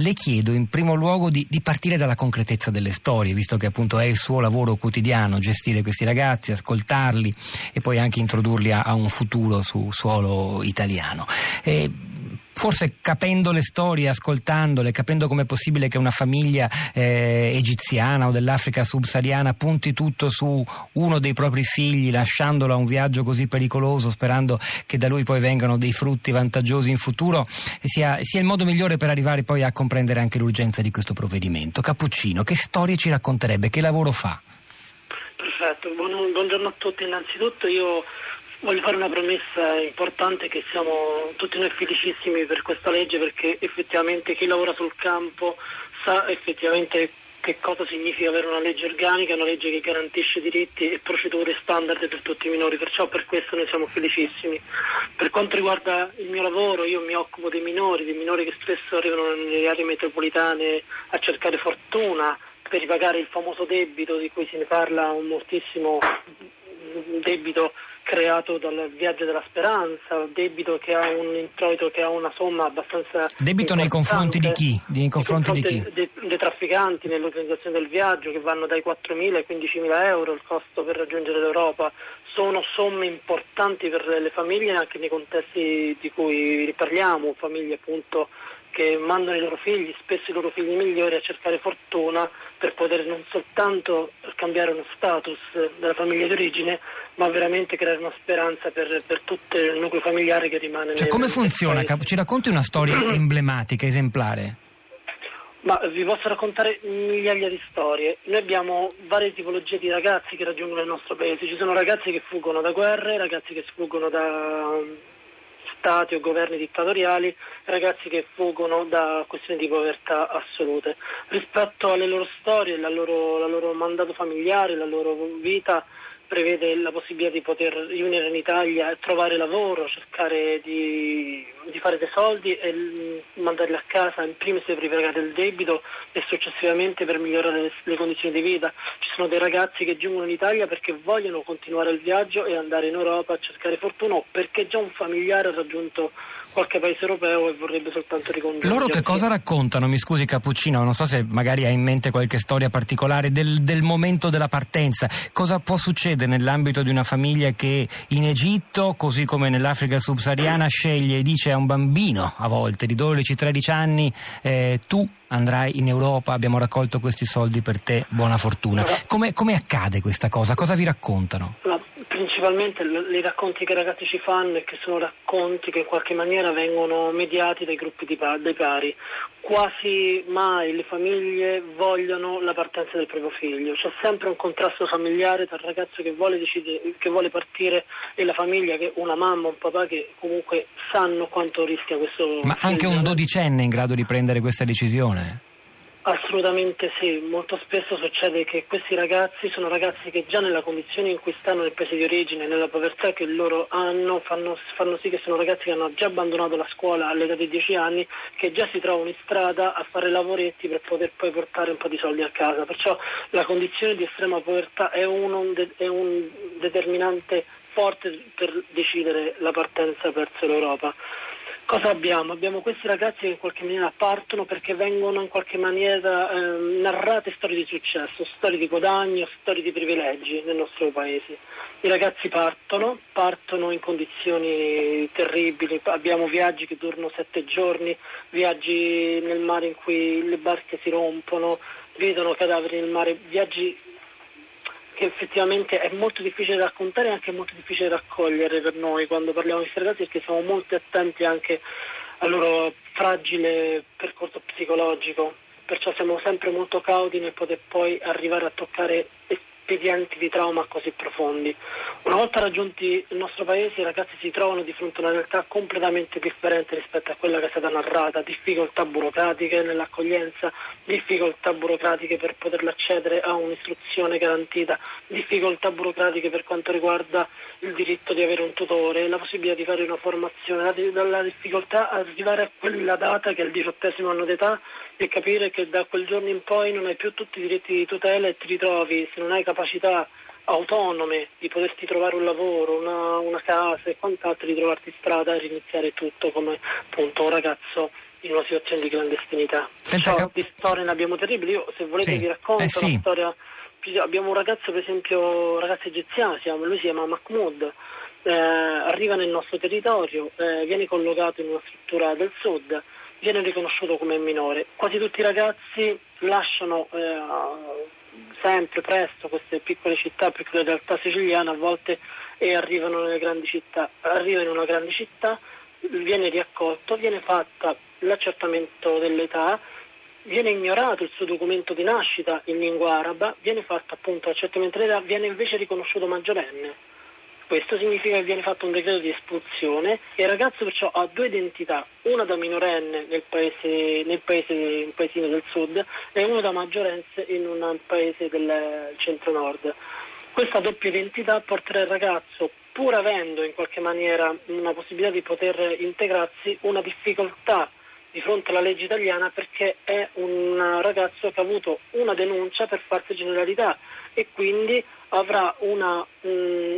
Le chiedo in primo luogo di, di, partire dalla concretezza delle storie, visto che appunto è il suo lavoro quotidiano gestire questi ragazzi, ascoltarli e poi anche introdurli a, a un futuro su suolo italiano. E forse capendo le storie, ascoltandole, capendo com'è possibile che una famiglia eh, egiziana o dell'Africa subsahariana punti tutto su uno dei propri figli, lasciandolo a un viaggio così pericoloso, sperando che da lui poi vengano dei frutti vantaggiosi in futuro, sia, sia il modo migliore per arrivare poi a comprendere anche l'urgenza di questo provvedimento. Cappuccino, che storie ci racconterebbe? Che lavoro fa? Perfetto, buongiorno a tutti. Innanzitutto io Voglio fare una promessa importante che siamo tutti noi felicissimi per questa legge perché effettivamente chi lavora sul campo sa effettivamente che cosa significa avere una legge organica, una legge che garantisce diritti e procedure standard per tutti i minori, perciò per questo noi siamo felicissimi. Per quanto riguarda il mio lavoro, io mi occupo dei minori, dei minori che spesso arrivano nelle aree metropolitane a cercare fortuna per ripagare il famoso debito di cui se ne parla un moltissimo debito creato dal viaggio della speranza, debito che ha un introito che ha una somma abbastanza debito nei confronti di chi? Nei confronti, nei confronti di chi? Dei, dei trafficanti nell'organizzazione del viaggio che vanno dai 4.000 ai 15.000 euro il costo per raggiungere l'Europa sono somme importanti per le famiglie anche nei contesti di cui parliamo, famiglie appunto che mandano i loro figli, spesso i loro figli migliori, a cercare fortuna per poter non soltanto cambiare uno status della famiglia d'origine, ma veramente creare una speranza per, per tutto il nucleo familiare che rimane. Cioè, come funziona? Ci racconti una storia emblematica, esemplare? Ma vi posso raccontare migliaia di storie. Noi abbiamo varie tipologie di ragazzi che raggiungono il nostro paese. Ci sono ragazzi che fuggono da guerre, ragazzi che sfuggono da stati o governi dittatoriali, ragazzi che fuggono da questioni di povertà assolute. Rispetto alle loro storie, al loro, loro mandato familiare, la loro vita, prevede la possibilità di poter riunire in Italia, trovare lavoro, cercare di, di fare dei soldi e mandarli a casa, in primis per ripagare il debito e successivamente per migliorare le, le, condizioni di vita. Ci sono dei ragazzi che giungono in Italia perché vogliono continuare il viaggio e andare in Europa a cercare fortuna o perché già un familiare ha raggiunto qualche paese europeo e vorrebbe soltanto ricondurre. Loro che cosa raccontano? Mi scusi Cappuccino, non so se magari ha in mente qualche storia particolare del, del, momento della partenza. Cosa può succedere nell'ambito di una famiglia che in Egitto, così come nell'Africa subsahariana, sceglie e dice a un bambino a volte di 12-13 anni eh, tu andrai in Europa, abbiamo raccolto questi soldi per te, buona fortuna. Come, come accade questa cosa? Cosa vi raccontano? Principalmente i racconti che i ragazzi ci fanno e che sono racconti che in qualche maniera vengono mediati dai gruppi pa- dei pari. Quasi mai le famiglie vogliono la partenza del proprio figlio, c'è sempre un contrasto familiare tra il ragazzo che vuole, decide, che vuole partire e la famiglia, che una mamma, un papà che comunque sanno quanto rischia questo. Ma anche un dodicenne è in grado di prendere questa decisione? Assolutamente sì, molto spesso succede che questi ragazzi sono ragazzi che già nella condizione in cui stanno nel paese di origine, nella povertà che loro hanno, fanno, fanno, sì che sono ragazzi che hanno già abbandonato la scuola all'età di 10 anni, che già si trovano in strada a fare lavoretti per poter poi portare un po' di soldi a casa. Perciò la condizione di estrema povertà è, uno, è un determinante forte per decidere la partenza verso l'Europa. Cosa abbiamo? Abbiamo questi ragazzi che in qualche maniera partono perché vengono in qualche maniera eh, narrate storie di successo, storie di guadagno, storie di privilegi nel nostro paese. I ragazzi partono, partono in condizioni terribili, abbiamo viaggi che durano sette giorni, viaggi nel mare in cui le barche si rompono, vedono cadaveri nel mare, viaggi che effettivamente è molto difficile raccontare e anche molto difficile raccogliere per noi quando parliamo di ragazzi perché siamo molto attenti anche al loro fragile percorso psicologico, perciò siamo sempre molto cauti nel poter poi arrivare a toccare espedienti di trauma così profondi. Una volta raggiunti il nostro paese i ragazzi si trovano di fronte a una realtà completamente differente rispetto a quella che è stata narrata, difficoltà burocratiche nell'accoglienza, difficoltà burocratiche per poter accedere a un'istruzione garantita, difficoltà burocratiche per quanto riguarda il diritto di avere un tutore, la possibilità di fare una formazione, la, difficoltà ad arrivare a quella data che è il diciottesimo anno d'età e capire che da quel giorno in poi non hai più tutti i diritti di tutela e ti ritrovi, se non hai capacità autonome di poterti trovare un lavoro, una, una casa e quant'altro, di trovarti in strada e riniziare tutto come appunto un ragazzo in una situazione di clandestinità. Senta, Ciò, di storie ne abbiamo terribili. Io, se volete, Sì. vi racconto Eh, sì. la storia. Abbiamo un ragazzo, per esempio, un ragazzo egiziano, lui si chiama Mahmoud. eh, arriva nel nostro territorio, eh, viene collocato in una struttura del sud, viene riconosciuto come minore. Quasi tutti i ragazzi lasciano eh, sempre presto queste piccole città, piccole realtà siciliane a volte e arrivano nelle grandi città. Arriva in una grande città, viene riaccolto, viene fatta l'accertamento dell'età, viene ignorato il suo documento di nascita in lingua araba, viene fatto appunto l'accertamento dell'età, viene invece riconosciuto maggiorenne. Questo significa che viene fatto un decreto di espulsione e il ragazzo perciò ha due identità, una da minorenne nel paese, nel paese, un paesino del sud e una da maggiorense in un paese del centro-nord. Questa doppia identità porterà il ragazzo, pur avendo in qualche maniera una possibilità di poter integrarsi, una difficoltà di fronte alla legge italiana perché è un ragazzo che ha avuto una denuncia per false generalità e quindi avrà una, mm,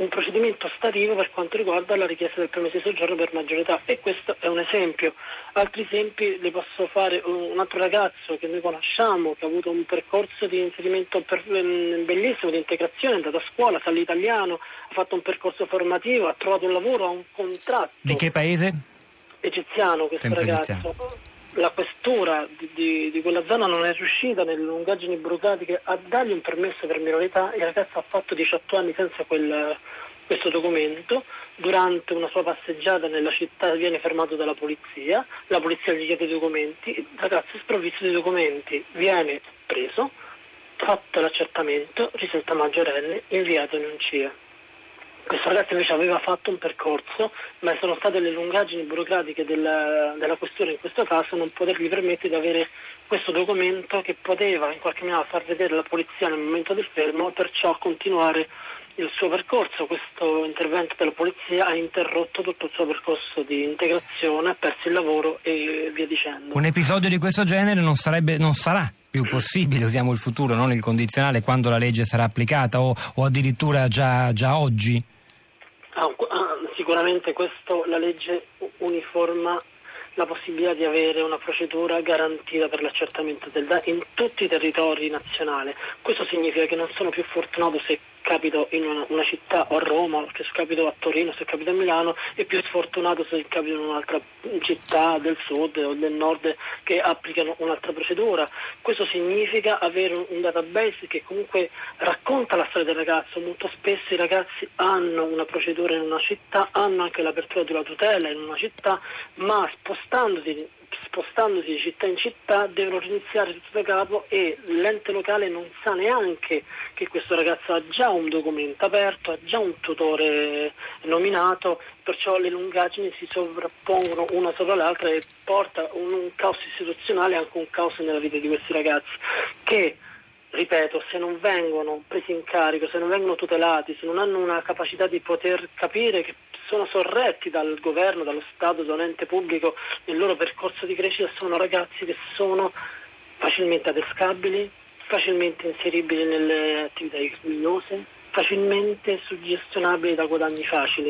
un procedimento stativo per quanto riguarda la richiesta del permesso di soggiorno per maggiore età e questo è un esempio. Altri esempi li posso fare un altro ragazzo che noi conosciamo che ha avuto un percorso di inserimento per- mm, bellissimo, di integrazione, è andato a scuola, sa l'italiano, ha fatto un percorso formativo, ha trovato un lavoro, ha un contratto Di che paese? egiziano questo Sempre ragazzo. egiziano. La questura di, di- di quella zona non è riuscita nelle lungaggini burocratiche a dargli un permesso per minorità. Il ragazzo ha fatto 18 anni senza quel- questo documento. Durante una sua passeggiata nella città viene fermato dalla polizia, la polizia gli chiede i documenti, il ragazzo è sprovvisto di documenti, viene preso, fatto l'accertamento, risulta maggiorenne, inviato in un CIE. Questo ragazzo invece aveva fatto un percorso, ma sono state le lungaggini burocratiche della, della questura in questo caso non potergli permettere di avere questo documento che poteva in qualche maniera far vedere la polizia nel momento del fermo e perciò continuare il suo percorso. Questo intervento della polizia ha interrotto tutto il suo percorso di integrazione, ha perso il lavoro e via dicendo. Un episodio di questo genere non, sarebbe, non sarà più possibile, usiamo il futuro, non il condizionale, quando la legge sarà applicata o, o addirittura già, già oggi? Ah, ah, sicuramente questo la legge uniforma la possibilità di avere una procedura garantita per l'accertamento del dato in tutti i territori nazionali. Questo significa che non sono più fortunato se capito in una, una città o a Roma, se capito a Torino, se capito a Milano, e più sfortunato se capito in un'altra città del sud o del nord che applicano un'altra procedura. Questo significa avere un, un database che comunque racconta la storia del ragazzo. Molto spesso i ragazzi hanno una procedura in una città, hanno anche l'apertura della tutela in una città, ma spostandosi spostandosi di città in città devono riniziare tutto da capo e l'ente locale non sa neanche che questo ragazzo ha già un documento aperto, ha già un tutore nominato, perciò le lungaggini si sovrappongono una sopra l'altra e porta un, un caos istituzionale e anche un caos nella vita di questi ragazzi che ripeto, se non vengono presi in carico, se non vengono tutelati, se non hanno una capacità di poter capire che sono sorretti dal governo, dallo Stato, da un ente pubblico nel loro percorso di crescita, sono ragazzi che sono facilmente adescabili, facilmente inseribili nelle attività criminose, facilmente suggestionabili da guadagni facili.